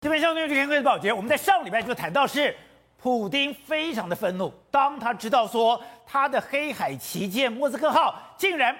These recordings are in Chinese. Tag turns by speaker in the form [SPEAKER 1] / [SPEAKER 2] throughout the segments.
[SPEAKER 1] 这边相对于天气保洁，我们在上礼拜就谈到是，普丁非常的愤怒，当他知道说他的黑海旗舰莫斯科号竟然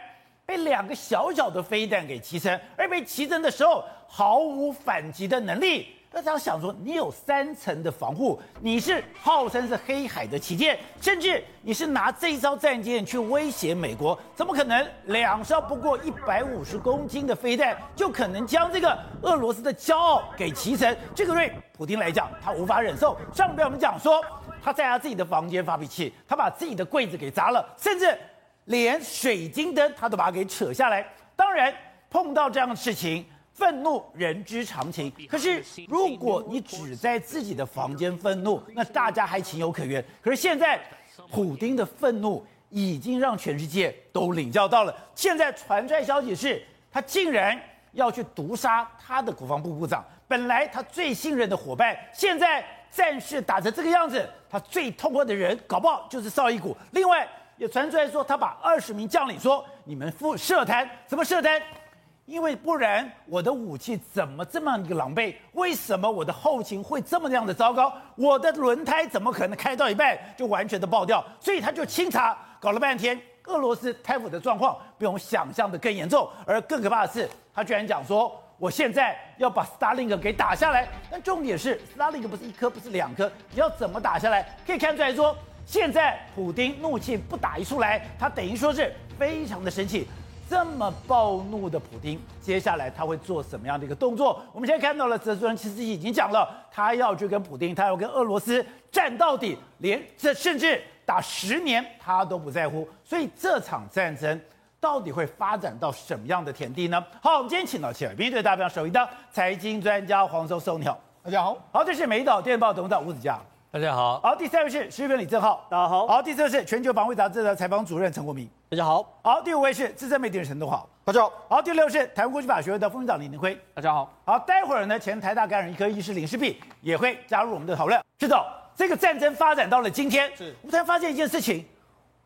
[SPEAKER 1] 被两个小小的飞弹给击沉，而被击沉的时候毫无反击的能力。大家想说，你有三层的防护，你是号称是黑海的旗舰，甚至你是拿这一艘战舰去威胁美国，怎么可能两艘不过一百五十公斤的飞弹就可能将这个俄罗斯的骄傲给击沉？这个对普丁来讲，他无法忍受。上边我们讲说，他在他自己的房间发脾气，他把自己的柜子给砸了，甚至连水晶灯他都把它给扯下来。当然，碰到这样的事情。愤怒人之常情，可是如果你只在自己的房间愤怒，那大家还情有可原。可是现在，普丁的愤怒已经让全世界都领教到了。现在传出来消息是，他竟然要去毒杀他的国防部部长。本来他最信任的伙伴，现在战事打成这个样子，他最痛恨的人，搞不好就是绍伊古。另外也传出来说，他把二十名将领说：“你们负设摊，怎么设摊？”因为不然，我的武器怎么这么一个狼狈？为什么我的后勤会这么样的糟糕？我的轮胎怎么可能开到一半就完全的爆掉？所以他就清查，搞了半天，俄罗斯贪腐的状况比我们想象的更严重。而更可怕的是，他居然讲说，我现在要把斯大林格给打下来。但重点是，斯大林格不是一颗，不是两颗，你要怎么打下来？可以看出来说，现在普丁怒气不打一处来，他等于说是非常的生气。这么暴怒的普丁，接下来他会做什么样的一个动作？我们现在看到了，泽主任其实已经讲了，他要去跟普丁，他要跟俄罗斯战到底，连这甚至打十年他都不在乎。所以这场战争到底会发展到什么样的田地呢？好，我们今天请到七位面对大标手一的财经专家黄授受，你好，
[SPEAKER 2] 大家好。
[SPEAKER 1] 好，这是美岛电报董事长吴子嘉。
[SPEAKER 3] 大家好，
[SPEAKER 1] 好，第三位是时事评论李正浩，
[SPEAKER 2] 大家好，
[SPEAKER 1] 好，第四位是全球防卫杂志的采访主任陈国明，
[SPEAKER 2] 大家好，
[SPEAKER 1] 好，第五位是资深媒体人陈东豪，
[SPEAKER 2] 大家好，
[SPEAKER 1] 好，第六位是台湾国际法学会的副院长李明辉，
[SPEAKER 2] 大家好，
[SPEAKER 1] 好，待会儿呢，前台大感染医科医师林世璧也会加入我们的讨论。知道这个战争发展到了今天，
[SPEAKER 2] 是，
[SPEAKER 1] 我们才发现一件事情，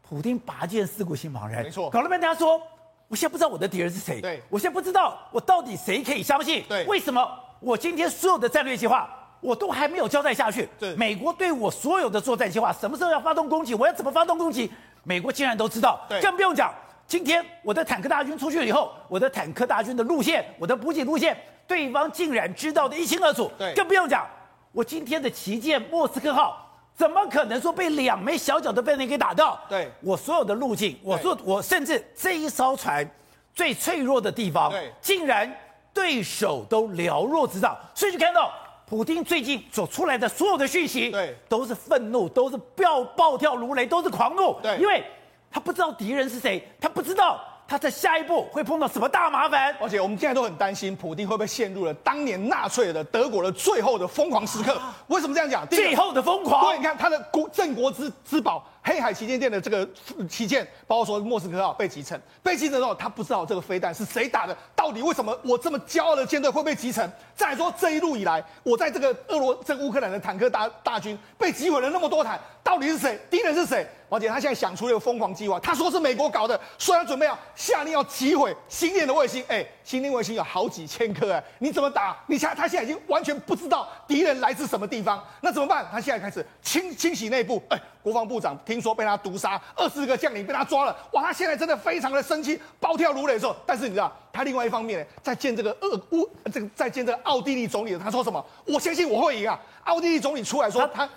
[SPEAKER 1] 普丁拔剑四顾心茫然，
[SPEAKER 2] 没错，
[SPEAKER 1] 搞了半天他说，我现在不知道我的敌人是谁，
[SPEAKER 2] 对，
[SPEAKER 1] 我现在不知道我到底谁可以相信，
[SPEAKER 2] 对，
[SPEAKER 1] 为什么我今天所有的战略计划？我都还没有交代下去。
[SPEAKER 2] 对，
[SPEAKER 1] 美国对我所有的作战计划，什么时候要发动攻击，我要怎么发动攻击，美国竟然都知道。
[SPEAKER 2] 对，
[SPEAKER 1] 更不用讲，今天我的坦克大军出去了以后，我的坦克大军的路线，我的补给路线，对方竟然知道的一清二楚。
[SPEAKER 2] 对，
[SPEAKER 1] 更不用讲，我今天的旗舰莫斯科号，怎么可能说被两枚小脚的飞弹给打到？
[SPEAKER 2] 对，
[SPEAKER 1] 我所有的路径，我说我甚至这一艘船最脆弱的地方，
[SPEAKER 2] 对，
[SPEAKER 1] 竟然对手都了若指掌，所以就看到。普京最近所出来的所有的讯息，
[SPEAKER 2] 对，
[SPEAKER 1] 都是愤怒，都是暴暴跳如雷，都是狂怒，
[SPEAKER 2] 对，
[SPEAKER 1] 因为他不知道敌人是谁，他不知道他在下一步会碰到什么大麻烦，
[SPEAKER 2] 而且我们现在都很担心，普京会不会陷入了当年纳粹的德国的最后的疯狂时刻？啊、为什么这样讲？
[SPEAKER 1] 最后的疯狂，
[SPEAKER 2] 对，你看他的国镇国之之宝。黑海旗舰店的这个旗舰，包括说莫斯科号被击沉，被击沉之后，他不知道这个飞弹是谁打的，到底为什么我这么骄傲的舰队会被击沉？再说这一路以来，我在这个俄罗这乌克兰的坦克大大军被击毁了那么多台，到底是谁？敌人是谁？而且他现在想出了一个疯狂计划，他说是美国搞的，说要准备要下令要击毁星链的卫星，哎，星链卫星有好几千颗哎，你怎么打？你现他现在已经完全不知道敌人来自什么地方，那怎么办？他现在开始清清洗内部，哎，国防部长。听说被他毒杀，二十个将领被他抓了，哇！他现在真的非常的生气，暴跳如雷的时候。但是你知道，他另外一方面呢，在见这个俄乌这个在见这个奥地利总理，他说什么？我相信我会赢啊！奥地利总理出来说，他他，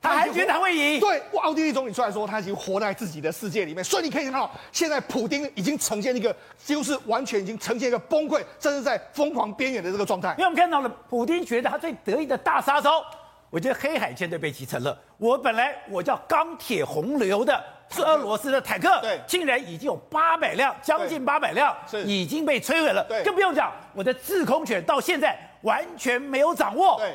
[SPEAKER 2] 他还觉得他会赢。对，奥地利总理出来说，他已经活在自己的世界里面。所以你可以看到，现在普京已经呈现一个，几乎是完全已经呈现一个崩溃，甚至在疯狂边缘的这个状态。
[SPEAKER 1] 因为我们看到了，普京觉得他最得意的大杀招。我觉得黑海舰队被击沉了。我本来我叫钢铁洪流的是俄罗斯的坦克，
[SPEAKER 2] 对，
[SPEAKER 1] 竟然已经有八百辆，将近八百辆，是已经被摧毁了。对，更不用讲，我的制空权到现在完全没有掌握。
[SPEAKER 2] 对，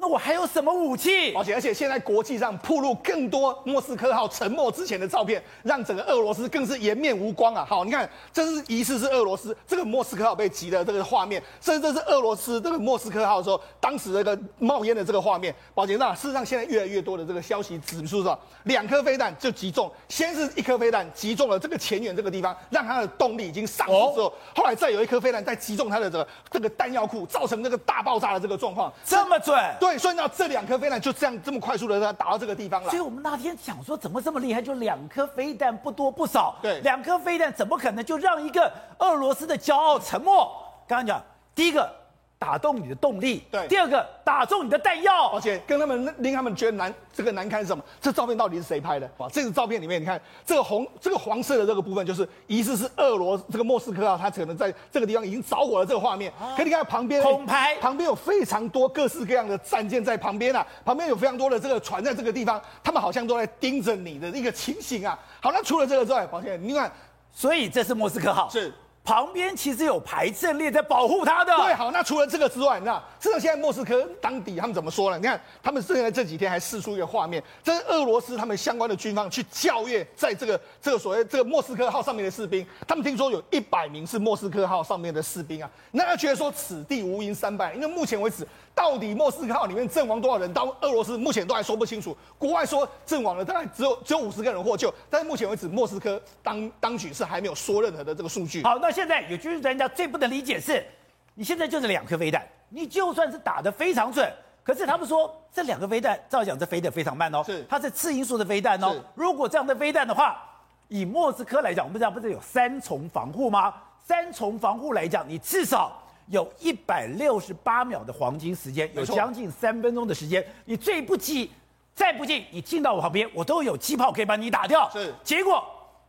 [SPEAKER 1] 那我还有什么武器？
[SPEAKER 2] 而且而且现在国际上曝露更多莫斯科号沉没之前的照片，让整个俄罗斯更是颜面无光啊！好，你看，这是疑似是俄罗斯这个莫斯科号被击的这个画面，甚至这是俄罗斯这个莫斯科号的时候，当时这个冒烟的这个画面。保杰那事实上现在越来越多的这个消息指出说，两颗飞弹就击中，先是一颗飞弹击中了这个前缘这个地方，让它的动力已经丧失之后，哦、后来再有一颗飞弹再击中它的这个这个弹药库，造成这个大爆炸的这个状况，
[SPEAKER 1] 这么准？
[SPEAKER 2] 对，所以呢，这两颗飞弹就这样这么快速的打到这个地方了。
[SPEAKER 1] 所以我们那天讲说，怎么这么厉害？就两颗飞弹不多不少，
[SPEAKER 2] 对，
[SPEAKER 1] 两颗飞弹怎么可能就让一个俄罗斯的骄傲沉默？刚刚讲第一个。打动你的动力，
[SPEAKER 2] 对。
[SPEAKER 1] 第二个，打中你的弹药，
[SPEAKER 2] 而且跟他们令他们觉得难，这个难堪是什么？这照片到底是谁拍的？哇，这个照片里面，你看这个红、这个黄色的这个部分，就是疑似是俄罗这个莫斯科啊，它可能在这个地方已经着火了。这个画面，啊、可你看旁边
[SPEAKER 1] 空拍，
[SPEAKER 2] 旁边有非常多各式各样的战舰在旁边啊，旁边有非常多的这个船在这个地方，他们好像都在盯着你的一个情形啊。好，那除了这个之外，抱歉，你看，
[SPEAKER 1] 所以这是莫斯科号
[SPEAKER 2] 是。
[SPEAKER 1] 旁边其实有排阵列在保护他的。
[SPEAKER 2] 对，好，那除了这个之外，那这个，现在莫斯科当地他们怎么说呢？你看，他们现在这几天还试出一个画面，这是俄罗斯他们相关的军方去校阅，在这个这个所谓这个莫斯科号上面的士兵，他们听说有一百名是莫斯科号上面的士兵啊，那他觉得说此地无银三百，因为目前为止。到底莫斯科号里面阵亡多少人？到俄罗斯目前都还说不清楚。国外说阵亡了大概只有只有五十个人获救，但是目前为止莫斯科当当局是还没有说任何的这个数据。
[SPEAKER 1] 好，那现在有军事专家最不能理解是，你现在就是两颗飞弹，你就算是打得非常准，可是他们说这两个飞弹照讲这飞得非常慢哦，
[SPEAKER 2] 是
[SPEAKER 1] 它是次音速的飞弹哦。如果这样的飞弹的话，以莫斯科来讲，我们不知道不是有三重防护吗？三重防护来讲，你至少。有一百六十八秒的黄金时间，有将近三分钟的时间。你最不济，再不济，你进到我旁边，我都有机炮可以把你打掉。
[SPEAKER 2] 是，结
[SPEAKER 1] 果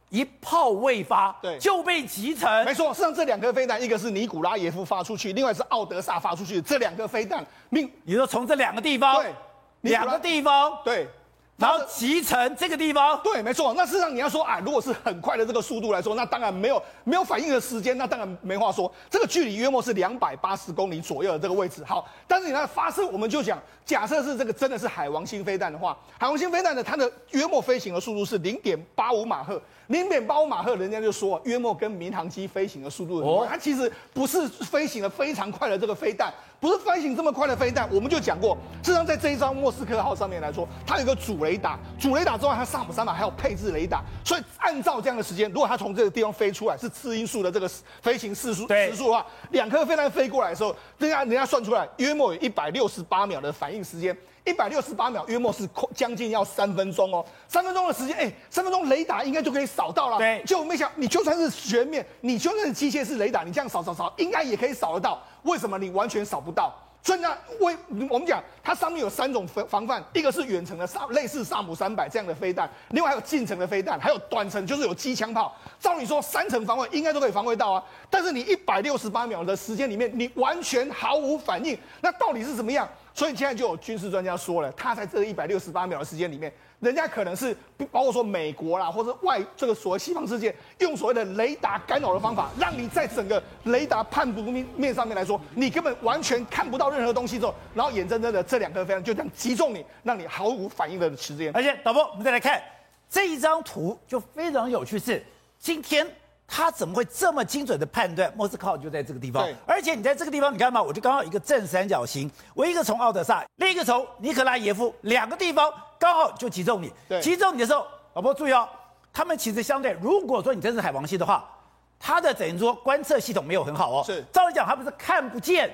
[SPEAKER 1] 一炮未发，
[SPEAKER 2] 对，
[SPEAKER 1] 就被击沉。
[SPEAKER 2] 没错，实际上这两颗飞弹，一个是尼古拉耶夫发出去，另外是奥德萨发出去。这两颗飞弹，命，
[SPEAKER 1] 你说从这两个地方，
[SPEAKER 2] 对，
[SPEAKER 1] 两个地方，
[SPEAKER 2] 对。
[SPEAKER 1] 然后集成这个地方，
[SPEAKER 2] 对，没错。那事实上你要说啊，如果是很快的这个速度来说，那当然没有没有反应的时间，那当然没话说。这个距离约莫是两百八十公里左右的这个位置。好，但是你看发射，我们就讲，假设是这个真的是海王星飞弹的话，海王星飞弹呢，它的约莫飞行的速度是零点八五马赫。零点八五马赫，人家就说约莫跟民航机飞行的速度，它其实不是飞行的非常快的这个飞弹，不是飞行这么快的飞弹。我们就讲过，事实上在这一张莫斯科号上面来说，它有一个主雷达，主雷达之外，它萨姆三百还有配置雷达，所以按照这样的时间，如果它从这个地方飞出来是次音速的这个飞行时速时速的话，两颗飞弹飞过来的时候，人家人家算出来约莫有一百六十八秒的反应时间。一百六十八秒，约莫是将近要三分钟哦，三分钟的时间，哎、欸，三分钟雷达应该就可以扫到了。
[SPEAKER 1] 对，
[SPEAKER 2] 就没想你就算是全面，你就算是机械式雷达，你这样扫扫扫，应该也可以扫得到。为什么你完全扫不到？所以呢，为我们讲，它上面有三种防防范，一个是远程的萨类似萨姆三百这样的飞弹，另外还有近程的飞弹，还有短程就是有机枪炮。照理说三层防卫应该都可以防卫到啊，但是你一百六十八秒的时间里面，你完全毫无反应，那到底是怎么样？所以现在就有军事专家说了，他在这一百六十八秒的时间里面，人家可能是包括说美国啦，或者外这个所谓西方世界，用所谓的雷达干扰的方法，让你在整个雷达判读面面上面来说，你根本完全看不到任何东西之后，然后眼睁睁的这两颗飞弹就这样击中你，让你毫无反应的时间。
[SPEAKER 1] 而且导播，我们再来看这一张图，就非常有趣是今天。他怎么会这么精准的判断莫斯科就在这个地方？而且你在这个地方，你看嘛，我就刚好一个正三角形，我一个从奥德萨，另一个从尼克拉耶夫，两个地方刚好就击中你。击中你的时候，老婆注意哦，他们其实相对，如果说你真是海王星的话，它的等于说观测系统没有很好哦。
[SPEAKER 2] 是，
[SPEAKER 1] 照理讲，它不是看不见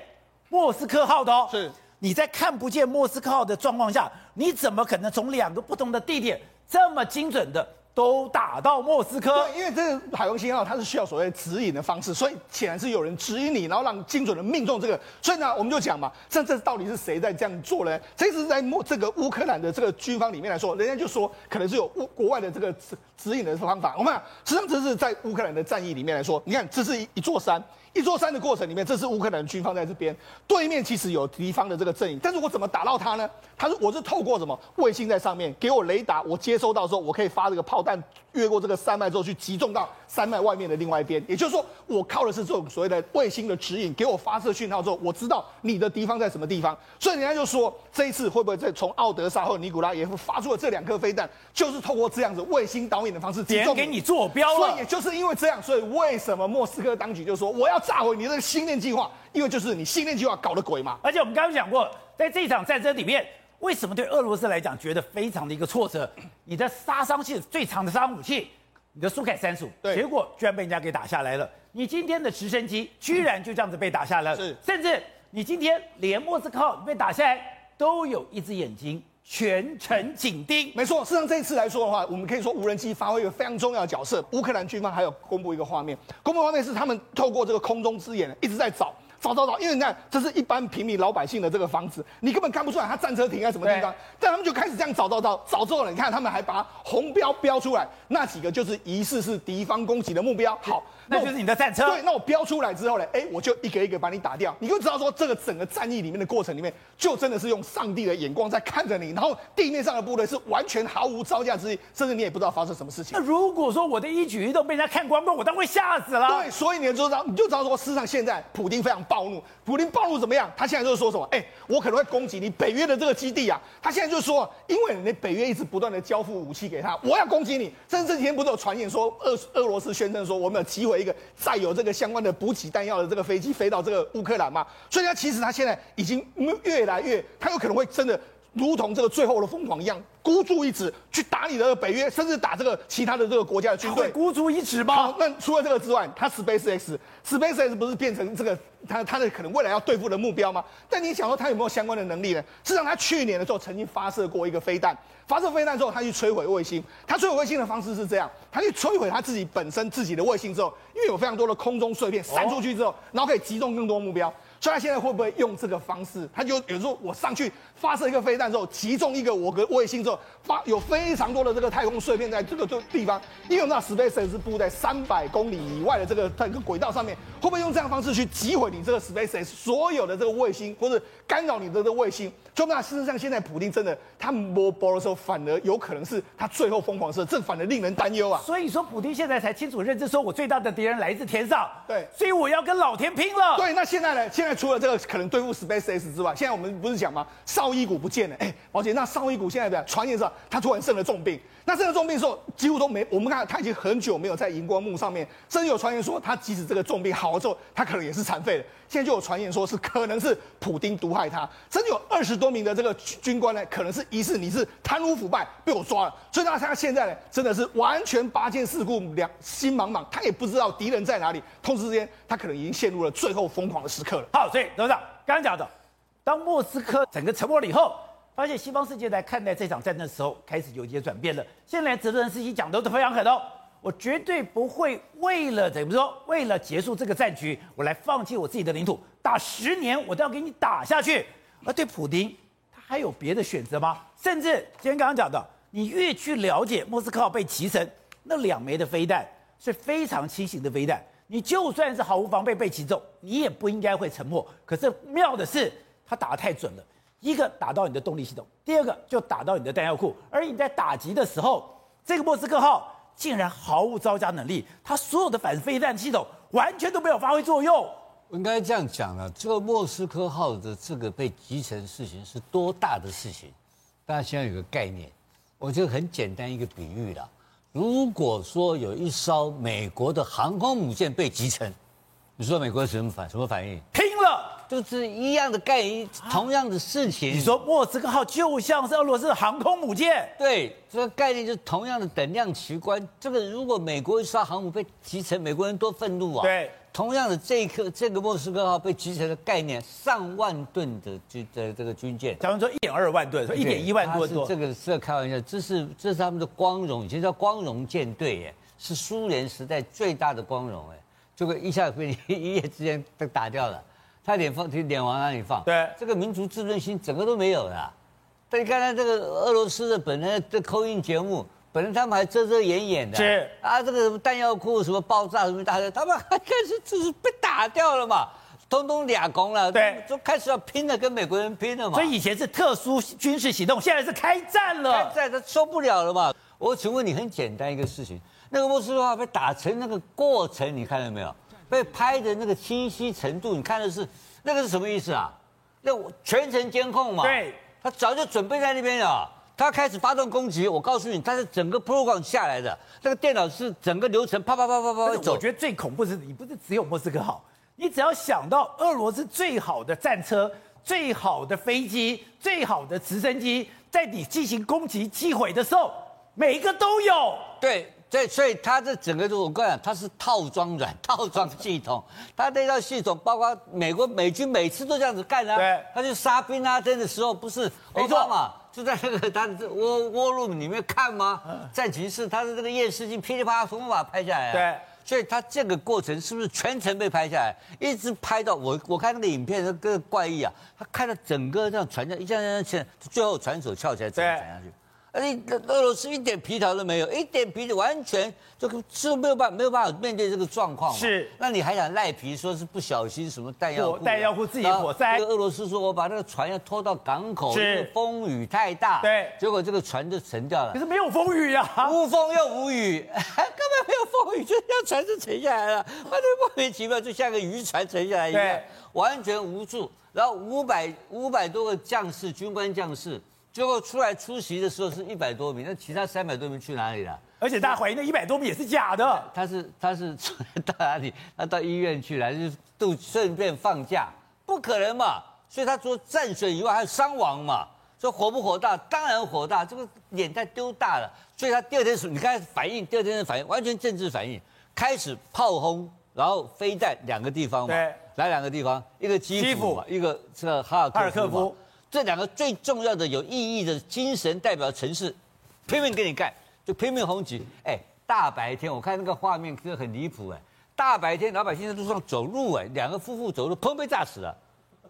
[SPEAKER 1] 莫斯科号的哦。
[SPEAKER 2] 是，
[SPEAKER 1] 你在看不见莫斯科号的状况下，你怎么可能从两个不同的地点这么精准的？都打到莫斯科，
[SPEAKER 2] 对，因为这个海王星号它是需要所谓指引的方式，所以显然是有人指引你，然后让精准的命中这个。所以呢，我们就讲嘛，这这到底是谁在这样做呢？这是在莫这个乌克兰的这个军方里面来说，人家就说可能是有乌国外的这个指指引的方法。我们讲，实际上这是在乌克兰的战役里面来说，你看这是一一座山。一座山的过程里面，这是乌克兰军方在这边，对面其实有敌方的这个阵营，但是我怎么打到他呢？他说我是透过什么卫星在上面给我雷达，我接收到之后，我可以发这个炮弹越过这个山脉之后去集中到山脉外面的另外一边。也就是说，我靠的是这种所谓的卫星的指引，给我发射讯号之后，我知道你的敌方在什么地方。所以人家就说，这一次会不会在从奥德萨或尼古拉耶夫发出了这两颗飞弹，就是透过这样子卫星导引的方式，
[SPEAKER 1] 点给你坐标了。
[SPEAKER 2] 所以也就是因为这样，所以为什么莫斯科当局就说我要炸毁你这个星链计划？因为就是你星链计划搞的鬼嘛。
[SPEAKER 1] 而且我们刚刚讲过，在这场战争里面。为什么对俄罗斯来讲觉得非常的一个挫折？你的杀伤性最长的杀伤武器，你的苏凯三十五，对，结果居然被人家给打下来了。你今天的直升机居然就这样子被打下来了，是，甚至你今天连莫斯科号被打下来，都有一只眼睛全程紧盯。
[SPEAKER 2] 没错，事实上这一次来说的话，我们可以说无人机发挥一个非常重要的角色。乌克兰军方还有公布一个画面，公布画面是他们透过这个空中之眼一直在找。找找找，因为你看，这是一般平民老百姓的这个房子，你根本看不出来他战车停在什么地方。但他们就开始这样找找找，找之后，你看他们还把红标标出来，那几个就是疑似是敌方攻击的目标。好。
[SPEAKER 1] 那就是你的战车。
[SPEAKER 2] 对，那我标出来之后呢？哎，我就一个一个把你打掉。你就知道说，这个整个战役里面的过程里面，就真的是用上帝的眼光在看着你。然后地面上的部队是完全毫无招架之力，甚至你也不知道发生什么事情。
[SPEAKER 1] 那如果说我的一举一动被人家看光光，我当然会吓死了。
[SPEAKER 2] 对，所以你就知道，你就知道说，事实上现在普丁非常暴暴怒。普林暴怒怎么样？他现在就是说什么？哎，我可能会攻击你北约的这个基地啊。他现在就说，因为你北约一直不断的交付武器给他，我要攻击你。甚至这几天不是有传言说，俄俄罗斯宣称说，我们有击毁一个载有这个相关的补给弹药的这个飞机飞到这个乌克兰嘛，所以他其实他现在已经越来越，他有可能会真的如同这个最后的疯狂一样，孤注一掷去打你的北约，甚至打这个其他的这个国家的军队。
[SPEAKER 1] 孤注一掷吗？
[SPEAKER 2] 那除了这个之外，他 SpaceX，SpaceX 不是变成这个他他的可能未来要对付的目标吗？但你想说他有没有相关的能力呢？事实上，他去年的时候曾经发射过一个飞弹。发射飞弹之后，他去摧毁卫星。他摧毁卫星的方式是这样：他去摧毁他自己本身自己的卫星之后，因为有非常多的空中碎片散出去之后，然后可以击中更多目标。所以他现在会不会用这个方式？他就有时候我上去发射一个飞弹之后，击中一个我的卫星之后，发有非常多的这个太空碎片在这个这个地方。因为我们知道 SpaceX 是布在三百公里以外的这个这个轨道上面，会不会用这样方式去击毁你这个 SpaceX 所有的这个卫星，或者干扰你的这个卫星？就那事实上，现在普丁真的他摸波的时候，反而有可能是他最后疯狂的时候，这反而令人担忧啊。
[SPEAKER 1] 所以说，普丁现在才清楚认知，说我最大的敌人来自天上。
[SPEAKER 2] 对，
[SPEAKER 1] 所以我要跟老天拼了。
[SPEAKER 2] 对，那现在呢？现现在除了这个可能对付 SpaceX 之外，现在我们不是讲吗？邵伊股不见了。哎，宝杰，那邵伊股现在的传言是，他突然生了重病。那这个重病的时候，几乎都没我们看他已经很久没有在荧光幕上面，甚至有传言说，他即使这个重病好了之后，他可能也是残废了。现在就有传言说是可能是普丁毒害他，甚至有二十多名的这个军官呢，可能是疑似你是贪污腐败被我抓了，所以那他现在呢真的是完全八件四顾，两心茫茫，他也不知道敌人在哪里，同时之间他可能已经陷入了最后疯狂的时刻了。
[SPEAKER 1] 好，所以董事长刚刚讲的，当莫斯科整个沉默了以后，发现西方世界在看待这场战争的时候开始有一些转变了。现在泽连斯基讲的都非常狠哦。我绝对不会为了怎么说，为了结束这个战局，我来放弃我自己的领土，打十年我都要给你打下去。而对普丁，他还有别的选择吗？甚至今天刚刚讲的，你越去了解莫斯科被击沉那两枚的飞弹是非常轻型的飞弹，你就算是毫无防备被击中，你也不应该会沉默。可是妙的是，他打得太准了，一个打到你的动力系统，第二个就打到你的弹药库，而你在打击的时候，这个莫斯科号。竟然毫无招架能力，它所有的反飞弹系统完全都没有发挥作用。
[SPEAKER 3] 我应该这样讲了，这个莫斯科号的这个被击沉事情是多大的事情？大家现在有个概念，我觉得很简单一个比喻了。如果说有一艘美国的航空母舰被击沉，你说美国什么反什么反应？
[SPEAKER 1] 拼了！
[SPEAKER 3] 就是一样的概念，同样的事情。
[SPEAKER 1] 你说莫斯科号就像是俄罗斯航空母舰，
[SPEAKER 3] 对，这个概念就是同样的等量奇观。这个如果美国一艘航母被击沉，美国人多愤怒啊！
[SPEAKER 1] 对，
[SPEAKER 3] 同样的这一颗这个莫斯科号被击沉的概念，上万吨的军的这个军舰，
[SPEAKER 1] 假如说一点二万吨，说一点一万多吨，
[SPEAKER 3] 这个是开玩笑，这是这是他们的光荣，以前叫光荣舰队，耶，是苏联时代最大的光荣，哎，这个一下被你 一夜之间都打掉了。他脸放，脸往哪里放？
[SPEAKER 1] 对，
[SPEAKER 3] 这个民族自尊心整个都没有了。但你看看这个俄罗斯的本来的 call in 节目，本来他们还遮遮掩掩的。
[SPEAKER 1] 是
[SPEAKER 3] 啊，这个什么弹药库什么爆炸什么大的，他们还开始就是被打掉了嘛，通通俩攻了。
[SPEAKER 1] 对，
[SPEAKER 3] 就开始要拼了，跟美国人拼了嘛。
[SPEAKER 1] 所以以前是特殊军事行动，现在是开战了。
[SPEAKER 3] 开战，他受不了了嘛。我请问你，很简单一个事情，那个莫斯科号被打成那个过程，你看到没有？被拍的那个清晰程度，你看的是那个是什么意思啊？那全程监控嘛。
[SPEAKER 1] 对，
[SPEAKER 3] 他早就准备在那边了。他开始发动攻击，我告诉你，他是整个 program 下来的，那个电脑是整个流程啪啪啪啪啪走。
[SPEAKER 1] 我觉得最恐怖的是，你不是只有莫斯科号，你只要想到俄罗斯最好的战车、最好的飞机、最好的直升机，在你进行攻击击毁的时候，每一个都有。
[SPEAKER 3] 对。对，所以它这整个就我跟你讲，它是套装软套装系统，它这套系统包括美国美军每次都这样子干啊，
[SPEAKER 1] 对，
[SPEAKER 3] 他去杀兵拉登的时候不是没错。嘛，就在那个他的这窝窝 room 里面看吗？战情室他的这个夜视镜噼里啪啦全部把它拍下来，
[SPEAKER 1] 对，
[SPEAKER 3] 所以他这个过程是不是全程被拍下来，一直拍到我我看那个影片那个怪异啊，他看到整个这样传下，一下一下最后船手翘起来怎么传下去？那俄罗斯一点皮条都没有，一点皮就完全就是没有办法没有办法面对这个状况。
[SPEAKER 1] 是，
[SPEAKER 3] 那你还想赖皮说是不小心什么弹药库？
[SPEAKER 1] 弹药库自己火
[SPEAKER 3] 灾。俄罗斯说我把那个船要拖到港口，是风雨太大，
[SPEAKER 1] 对，
[SPEAKER 3] 结果这个船就沉掉了。
[SPEAKER 1] 可是没有风雨呀、啊，
[SPEAKER 3] 无风又无雨，根本没有风雨，就这样船就沉下来了，完全莫名其妙，就像个渔船沉下来一样，完全无助。然后五百五百多个将士，军官将士。最后出来出席的时候是一百多名，那其他三百多名去哪里了？
[SPEAKER 1] 而且大家怀疑那一百多名也是假的。
[SPEAKER 3] 他是他是 到哪里？他到医院去了，就都顺便放假，不可能嘛？所以他除了战损以外还有伤亡嘛？说火不火大？当然火大，这个脸太丢大了。所以他第二天是，你看反应，第二天的反应完全政治反应，开始炮轰，然后飞弹两个地方嘛，
[SPEAKER 1] 对，
[SPEAKER 3] 来两个地方，一个基辅，一个这个哈尔科夫。这两个最重要的有意义的精神代表城市，拼命给你干，就拼命轰击。哎，大白天我看那个画面真的很离谱哎，大白天老百姓在路上走路哎，两个夫妇走路砰被炸死了。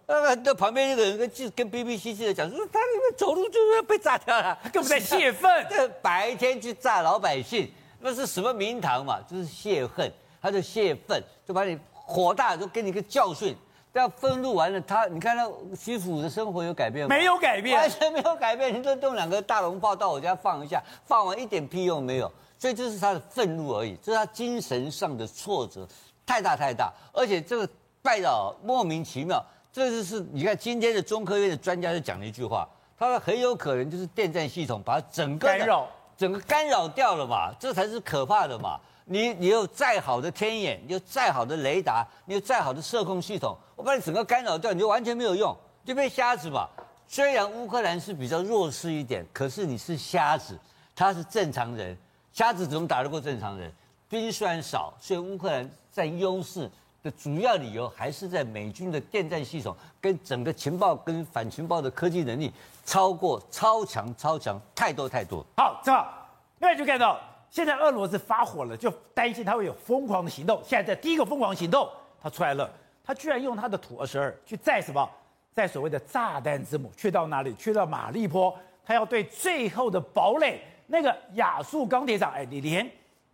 [SPEAKER 3] 呃，那旁边那个人跟记跟 BBC 记者讲说，他走路就是被炸掉了，
[SPEAKER 1] 根本在泄愤。
[SPEAKER 3] 这白天去炸老百姓，那是什么名堂嘛？就是泄恨，他就泄愤，就把你火大，就给你个教训。要愤怒完了，他你看到基辅的生活有改变吗？
[SPEAKER 1] 没有改变，
[SPEAKER 3] 完全没有改变。你就弄两个大龙炮到我家放一下，放完一点屁用没有。所以这是他的愤怒而已，这是他精神上的挫折太大太大。而且这个拜倒莫名其妙，这就是你看今天的中科院的专家就讲了一句话，他说很有可能就是电站系统把整个
[SPEAKER 1] 干扰，
[SPEAKER 3] 整个干扰掉了嘛，这才是可怕的嘛。你你有再好的天眼，你有再好的雷达，你有再好的射控系统，我把你整个干扰掉，你就完全没有用，就变瞎子吧。虽然乌克兰是比较弱势一点，可是你是瞎子，他是正常人，瞎子怎么打得过正常人？兵虽然少，所以乌克兰占优势的主要理由还是在美军的电战系统跟整个情报跟反情报的科技能力超过超强超强太多太多。
[SPEAKER 1] 好，正好，另外就看到。现在俄罗斯发火了，就担心他会有疯狂的行动。现在在第一个疯狂行动，他出来了，他居然用他的土二十二去载什么？载所谓的炸弹之母，去到哪里？去到马利坡，他要对最后的堡垒那个亚速钢铁厂，哎，你连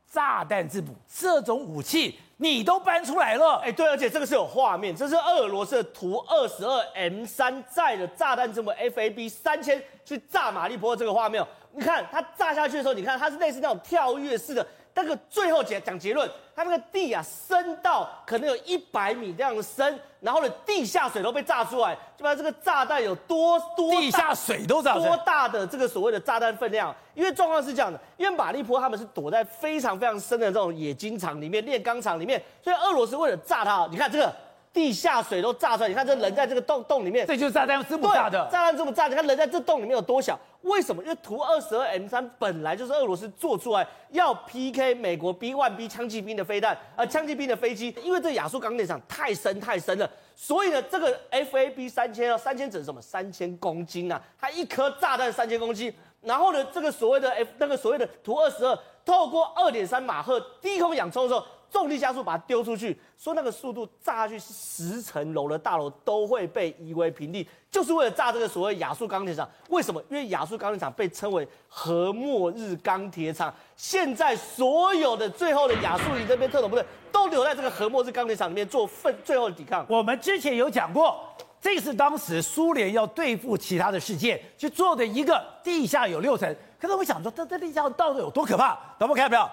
[SPEAKER 1] 炸弹之母这种武器你都搬出来了，
[SPEAKER 4] 哎，对，而且这个是有画面，这是俄罗斯的图二十二 M 三载的炸弹之母 FAB 三千去炸马利坡这个画面。你看它炸下去的时候，你看它是类似那种跳跃式的，那个最后结讲结论，它那个地啊深到可能有一百米这样的深，然后呢地下水都被炸出来，就把这个炸弹有多多
[SPEAKER 1] 地下水都炸
[SPEAKER 4] 多大的这个所谓的炸弹分量？因为状况是这样的，因为马利坡他们是躲在非常非常深的这种冶金厂里面、炼钢厂里面，所以俄罗斯为了炸它，你看这个。地下水都炸出来，你看这人在这个洞洞里面，
[SPEAKER 1] 这就是炸弹这么炸的。
[SPEAKER 4] 炸弹这么炸，你看人在这洞里面有多小？为什么？因为图二十二 M 三本来就是俄罗斯做出来要 PK 美国 B one B 枪击兵的飞弹，呃，枪击兵的飞机。因为这亚速钢铁厂太深太深了，所以呢，这个 FAB 三千哦，三千整什么？三千公斤啊！它一颗炸弹三千公斤，然后呢，这个所谓的 F 那个所谓的图二十二，透过二点三马赫低空仰冲的时候。重力加速把它丢出去，说那个速度炸下去十层楼的大楼都会被夷为平地，就是为了炸这个所谓亚速钢铁厂。为什么？因为亚速钢铁厂被称为核末日钢铁厂。现在所有的最后的亚速营这边特种部队都留在这个核末日钢铁厂里面做奋最后的抵抗。
[SPEAKER 1] 我们之前有讲过，这是当时苏联要对付其他的世界去做的一个地下有六层。可是我想说，这这地下到底有多可怕？导播看到没有？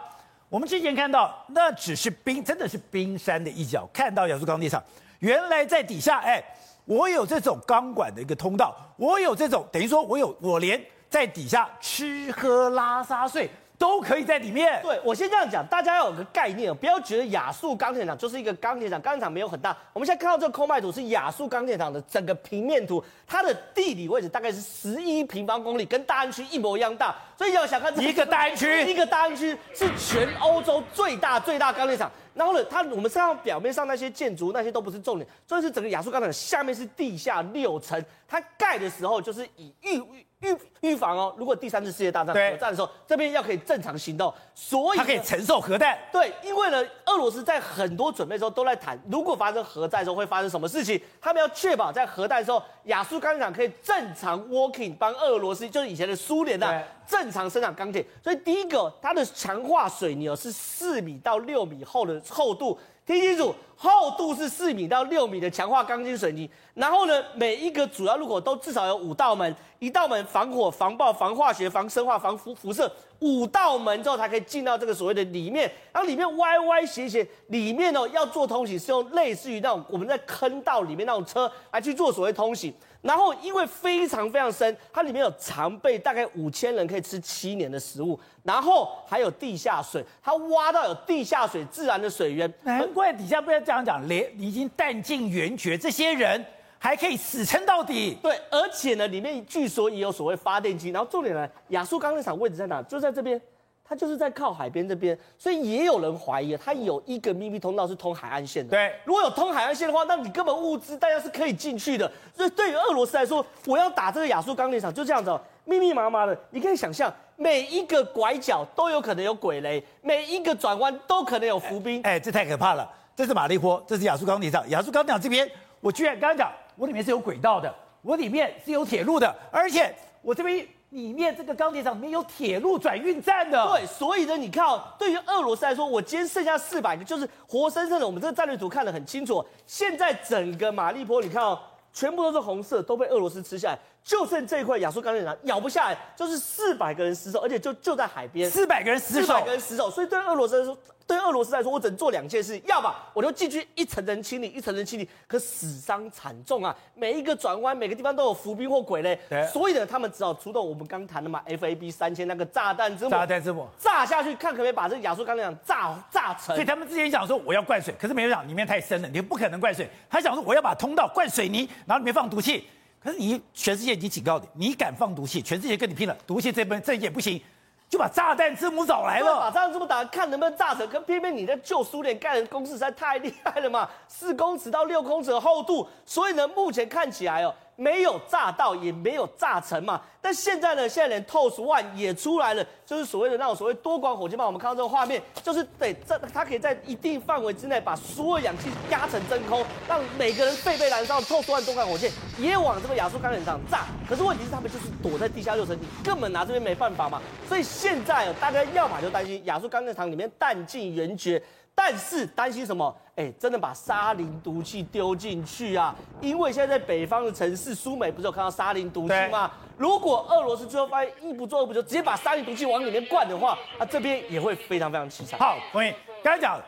[SPEAKER 1] 我们之前看到那只是冰，真的是冰山的一角。看到亚速钢铁厂，原来在底下，哎，我有这种钢管的一个通道，我有这种，等于说我有，我连在底下吃喝拉撒睡。都可以在里面。
[SPEAKER 4] 对，我先这样讲，大家要有个概念，不要觉得亚速钢铁厂就是一个钢铁厂，钢铁厂没有很大。我们现在看到这个空白图是亚速钢铁厂的整个平面图，它的地理位置大概是十一平方公里，跟大安区一模一样大。所以要想看
[SPEAKER 1] 一个大安区，
[SPEAKER 4] 一个大安区是全欧洲最大最大钢铁厂。然后呢，它我们身上表面上那些建筑那些都不是重点，重点是整个亚速钢厂下面是地下六层，它盖的时候就是以预预预防哦，如果第三次世界大战核战的时候，这边要可以正常行动，所以
[SPEAKER 1] 它可以承受核弹。
[SPEAKER 4] 对，因为呢，俄罗斯在很多准备的时候都在谈，如果发生核战的时候会发生什么事情，他们要确保在核弹的时候，亚速钢厂可以正常 working，帮俄罗斯就是以前的苏联的正常生产钢铁。所以第一个，它的强化水泥哦是四米到六米厚的厚度。听清楚，厚度是四米到六米的强化钢筋水泥。然后呢，每一个主要路口都至少有五道门，一道门防火、防爆、防化学、防生化、防辐辐射，五道门之后才可以进到这个所谓的里面。然后里面歪歪斜斜，里面哦要做通行是用类似于那种我们在坑道里面那种车来去做所谓通行。然后因为非常非常深，它里面有常备大概五千人可以吃七年的食物，然后还有地下水，它挖到有地下水自然的水源，
[SPEAKER 1] 难怪底下不要这样讲，连已经弹尽援绝，这些人还可以死撑到底。
[SPEAKER 4] 对，而且呢，里面据说也有所谓发电机。然后重点呢，亚速钢铁厂位置在哪？就在这边。它就是在靠海边这边，所以也有人怀疑，它有一个秘密通道是通海岸线的。
[SPEAKER 1] 对，
[SPEAKER 4] 如果有通海岸线的话，那你根本物资大家是可以进去的。所以对于俄罗斯来说，我要打这个亚速钢铁厂，就这样子，密密麻麻的，你可以想象，每一个拐角都有可能有鬼雷，每一个转弯都可能有伏兵。
[SPEAKER 1] 哎，这太可怕了！这是马利坡，这是亚速钢铁厂。亚速钢铁厂这边，我居然刚刚讲，我里面是有轨道的，我里面是有铁路的，而且我这边。里面这个钢铁厂里面有铁路转运站的，
[SPEAKER 4] 对，所以呢，你看哦，对于俄罗斯来说，我今天剩下四百个，就是活生生的。我们这个战略组看得很清楚，现在整个马利坡，你看哦，全部都是红色，都被俄罗斯吃下来，就剩这一块亚速钢铁厂咬不下来，就是四百个人死守，而且就就在海边，
[SPEAKER 1] 四百个人死守，
[SPEAKER 4] 四百个人死守，所以对俄罗斯来说。对俄罗斯来说，我只能做两件事，要么我就进去一层层清理，一层层清理，可死伤惨重啊！每一个转弯，每个地方都有伏兵或鬼嘞。对，所以呢，他们只好出动我们刚谈的嘛，FAB 三千那个炸弹之母，
[SPEAKER 1] 炸弹之母
[SPEAKER 4] 炸下去，看可不可以把这个亚速钢铁厂炸炸沉。
[SPEAKER 1] 所以他们之前想说我要灌水，可是没有想里面太深了，你不可能灌水。他想说我要把通道灌水泥，然后里面放毒气，可是你全世界已经警告你，你敢放毒气，全世界跟你拼了，毒气这边这也不行。就把炸弹之母找来了，
[SPEAKER 4] 把炸弹之母打，看能不能炸成。可偏偏你在旧苏联盖的工事实在太厉害了嘛，四公尺到六公尺的厚度，所以呢，目前看起来哦。没有炸到，也没有炸成嘛。但现在呢，现在连 TOS One 也出来了，就是所谓的那种所谓多管火箭炮。我们看到这个画面，就是对，这它可以在一定范围之内把所有氧气压成真空，让每个人肺被燃烧。TOS One 多管火箭也往这个亚速钢铁厂炸。可是问题是，他们就是躲在地下六层，你根本拿这边没办法嘛。所以现在大家要么就担心亚速钢铁厂里面弹尽援绝。但是担心什么？哎、欸，真的把沙林毒气丢进去啊！因为现在在北方的城市，苏美不是有看到沙林毒气吗？如果俄罗斯最后发现一不做二不休，直接把沙林毒气往里面灌的话，那这边也会非常非常凄惨。
[SPEAKER 1] 好，同意。刚才讲，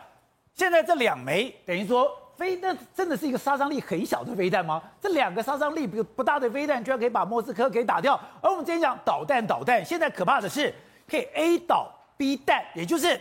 [SPEAKER 1] 现在这两枚等于说飞，那真的是一个杀伤力很小的飞弹吗？这两个杀伤力不不大的飞弹，居然可以把莫斯科给打掉。而我们今天讲导弹，导弹现在可怕的是可以 A 导 B 弹，也就是。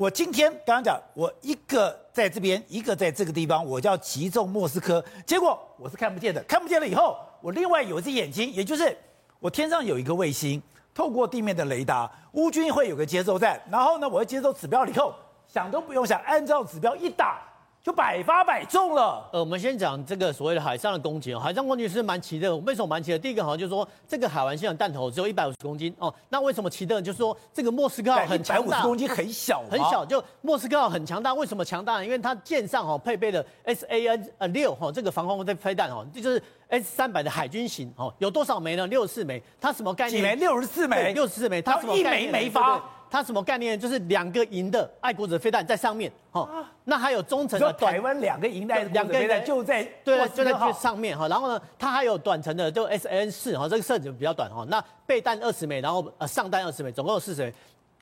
[SPEAKER 1] 我今天刚刚讲，我一个在这边，一个在这个地方，我就要击中莫斯科。结果我是看不见的，看不见了以后，我另外有一只眼睛，也就是我天上有一个卫星，透过地面的雷达，乌军会有个接收站，然后呢，我要接收指标以后，想都不用想，按照指标一打。就百发百中了。
[SPEAKER 5] 呃，我们先讲这个所谓的海上的攻击哦，海上攻击是蛮奇特。为什么蛮奇特？第一个好像就是说，这个海王星的弹头只有一百五十公斤哦。那为什么奇特？就是说这个莫斯科号很强大，
[SPEAKER 1] 一百五十公斤很小，
[SPEAKER 5] 很小。就莫斯科号很强大，为什么强大呢？因为它舰上哦配备了 S A N 呃六哈这个防空飞飞弹哦，这就是 S 三百的海军型哦。有多少枚呢？六十四枚。它什么概念？
[SPEAKER 1] 几枚？六十四枚。
[SPEAKER 5] 六十四枚。它
[SPEAKER 1] 一枚没发。
[SPEAKER 5] 它什么概念？就是两个营的爱国者飞弹在上面，哦，那还有中程的短
[SPEAKER 1] 台湾两个营的爱国者飞弹就在
[SPEAKER 5] 对，就在这上面哈。然后呢，它还有短程的，就 S N 四哈，这个射程比较短哈。那备弹二十枚，然后呃上弹二十枚，总共有四十枚。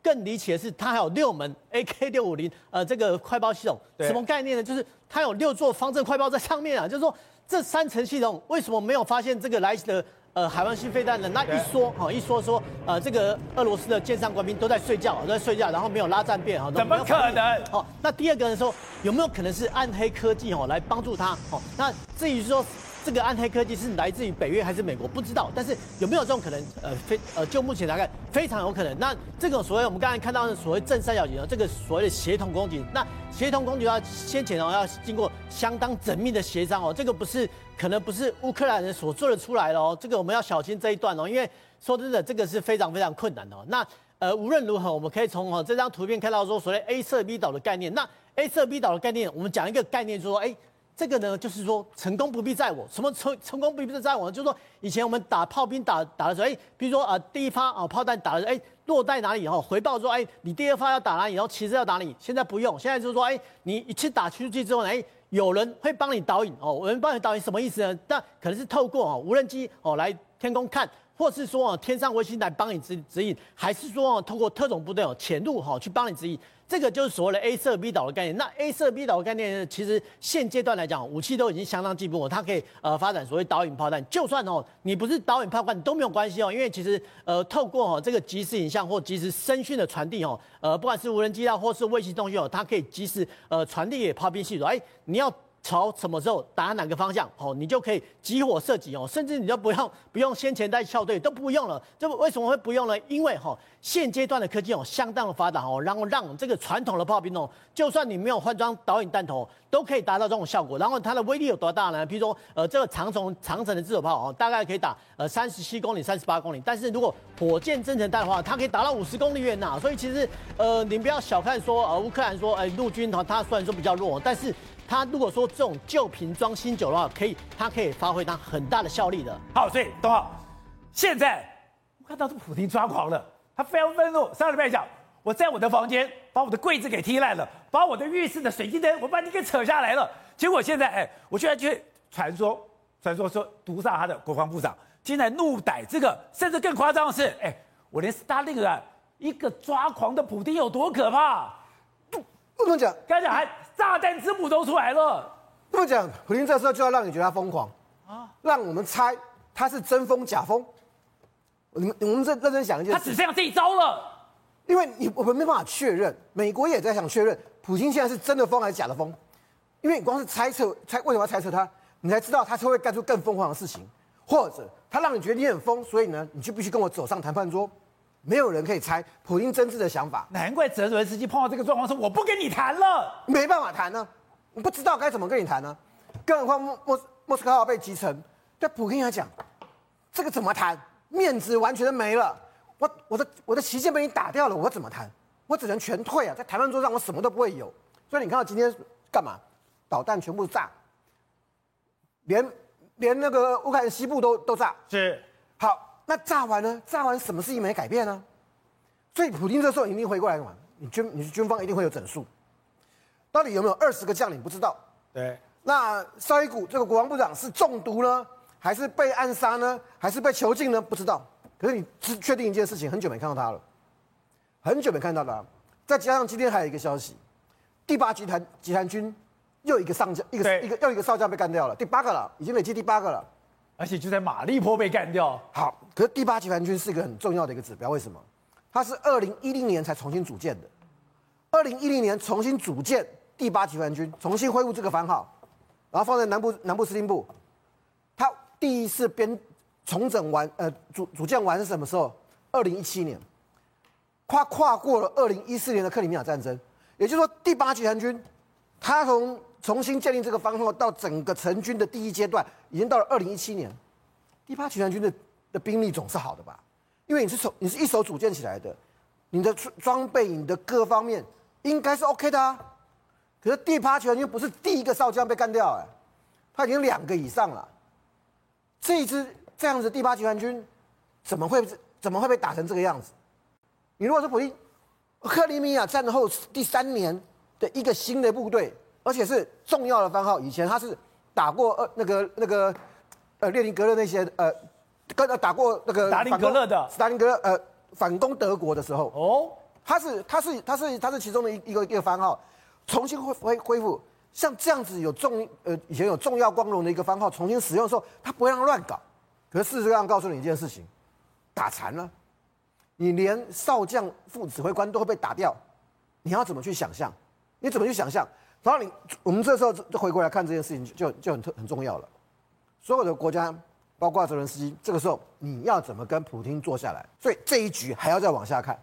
[SPEAKER 5] 更离奇的是，它还有六门 A K 六五零呃这个快爆系统，什么概念呢？就是它有六座方阵快爆在上面啊，就是说这三层系统为什么没有发现这个来袭的？呃，海湾新飞弹的？那一说哈，一说说，呃，这个俄罗斯的舰上官兵都在睡觉，都在睡觉，然后没有拉战便哈，
[SPEAKER 1] 怎么可能？
[SPEAKER 5] 哦，那第二个人说，有没有可能是暗黑科技哦来帮助他？哦，那至于说。这个暗黑科技是来自于北约还是美国？不知道，但是有没有这种可能？呃，非呃，就目前来看，非常有可能。那这种所谓我们刚才看到的所谓正三角形，这个所谓的协同攻击，那协同攻击要先前哦要经过相当缜密的协商哦，这个不是可能不是乌克兰人所做的出来的哦，这个我们要小心这一段哦，因为说真的，这个是非常非常困难哦。那呃，无论如何，我们可以从哦这张图片看到说所谓 A 射 B 岛的概念。那 A 射 B 岛的概念，我们讲一个概念，就是说，哎。这个呢，就是说成功不必在我，什么成成功不必在我，就是说以前我们打炮兵打打的时候，哎，比如说啊、第一发啊炮弹打的时候，哎落在哪里以后回报说，哎你第二发要打哪里，然后其实要打哪里，现在不用，现在就是说，哎你一次打出去之后呢，哎有人会帮你导引哦，有人帮你导引什么意思呢？但可能是透过哦无人机哦来天空看。或是说哦，天上卫星来帮你指指引，还是说哦，透过特种部队哦潜入哈去帮你指引，这个就是所谓的 A 射 B 导的概念。那 A 射 B 导的概念，其实现阶段来讲，武器都已经相当进步，它可以呃发展所谓导引炮弹。就算哦你不是导引炮弹都没有关系哦，因为其实呃透过哦这个即时影像或即时声讯的传递哦，呃不管是无人机啊或是卫星通讯哦，它可以即时呃传递给炮兵系统。哎，你要。朝什么时候打哪个方向，哦，你就可以集火射击哦，甚至你就不用不用先前带校对都不用了。这为什么会不用呢？因为哈现阶段的科技哦相当的发达哦，然后让这个传统的炮兵哦，就算你没有换装导引弹头，都可以达到这种效果。然后它的威力有多大呢？比如说呃这个长城长城的自走炮哦，大概可以打呃三十七公里、三十八公里。但是如果火箭增程弹的话，它可以达到五十公里远呐。所以其实呃你不要小看说呃乌克兰说哎陆军它它虽然说比较弱，但是。他如果说这种旧瓶装新酒的话，可以，它可以发挥它很大的效力的。
[SPEAKER 1] 好，所以董浩，现在我看到这普京抓狂了，他非常愤怒。上礼拜讲，我在我的房间把我的柜子给踢烂了，把我的浴室的水晶灯我把你给扯下来了。结果现在，哎，我居然去传说，传说说毒杀他的国防部长，竟然怒逮这个，甚至更夸张的是，哎，我连斯大林啊，一个抓狂的普丁有多可怕？
[SPEAKER 6] 不，不能讲，
[SPEAKER 1] 刚才还。炸弹之母都出来了，
[SPEAKER 6] 这么讲，普京这时候就要让你觉得他疯狂啊，让我们猜他是真疯假疯。你们我们认认真想一件事，
[SPEAKER 1] 他只剩下这一招了，
[SPEAKER 6] 因为你我们没办法确认，美国也在想确认普京现在是真的疯还是假的疯，因为你光是猜测猜为什么要猜测他，你才知道他是会干出更疯狂的事情，或者他让你觉得你很疯，所以呢，你就必须跟我走上谈判桌。没有人可以猜普京真挚的想法，
[SPEAKER 1] 难怪泽伦斯基碰到这个状况说：“我不跟你谈了，
[SPEAKER 6] 没办法谈呢，我不知道该怎么跟你谈呢。更何况莫莫莫斯科号被击沉，对普京来讲，这个怎么谈？面子完全没了。我我的我的旗舰被你打掉了，我怎么谈？我只能全退啊！在谈判桌上，我什么都不会有。所以你看到今天干嘛？导弹全部炸，连连那个乌克兰西部都都炸，
[SPEAKER 1] 是
[SPEAKER 6] 好。”那炸完呢？炸完什么事情没改变呢？所以普京这时候一定回过来干嘛？你军你军方一定会有整数，到底有没有二十个将领不知道。
[SPEAKER 1] 对。
[SPEAKER 6] 那绍伊古这个国防部长是中毒呢，还是被暗杀呢，还是被囚禁呢？不知道。可是你只确定一件事情，很久没看到他了，很久没看到他。再加上今天还有一个消息，第八集团集团军又一个上将，一个一个又一个少将被干掉了，第八个了，已经累计第八个了。
[SPEAKER 1] 而且就在马利坡被干掉。
[SPEAKER 6] 好，可是第八集团军是一个很重要的一个指标，为什么？它是二零一零年才重新组建的，二零一零年重新组建第八集团军，重新恢复这个番号，然后放在南部南部司令部。他第一次编重整完，呃，组组建完是什么时候？二零一七年，跨跨过了二零一四年的克里米亚战争，也就是说，第八集团军，他从重新建立这个番号到整个成军的第一阶段，已经到了二零一七年。第八集团军的的兵力总是好的吧？因为你是从你是一手组建起来的，你的装备、你的各方面应该是 OK 的啊。可是第八集团军不是第一个少将被干掉哎，他已经两个以上了。这一支这样子第八集团军怎么会怎么会被打成这个样子？你如果是普京，克里米亚战后第三年的一个新的部队，而且是重要的番号。以前他是打过呃那个那个呃列宁格勒那些呃，跟打过那个
[SPEAKER 1] 斯大林格勒的
[SPEAKER 6] 斯大林格勒呃反攻德国的时候
[SPEAKER 1] 哦，
[SPEAKER 6] 他是他是他是他是其中的一一个一个番号，重新恢恢恢复。像这样子有重呃以前有重要光荣的一个番号重新使用的时候，他不会让乱搞。可是事实上告诉你一件事情，打残了，你连少将副指挥官都会被打掉，你要怎么去想象？你怎么去想象？然后你我们这时候就回过来看这件事情就就很特很重要了。所有的国家，包括泽伦斯基，这个时候你要怎么跟普京坐下来？所以这一局还要再往下看。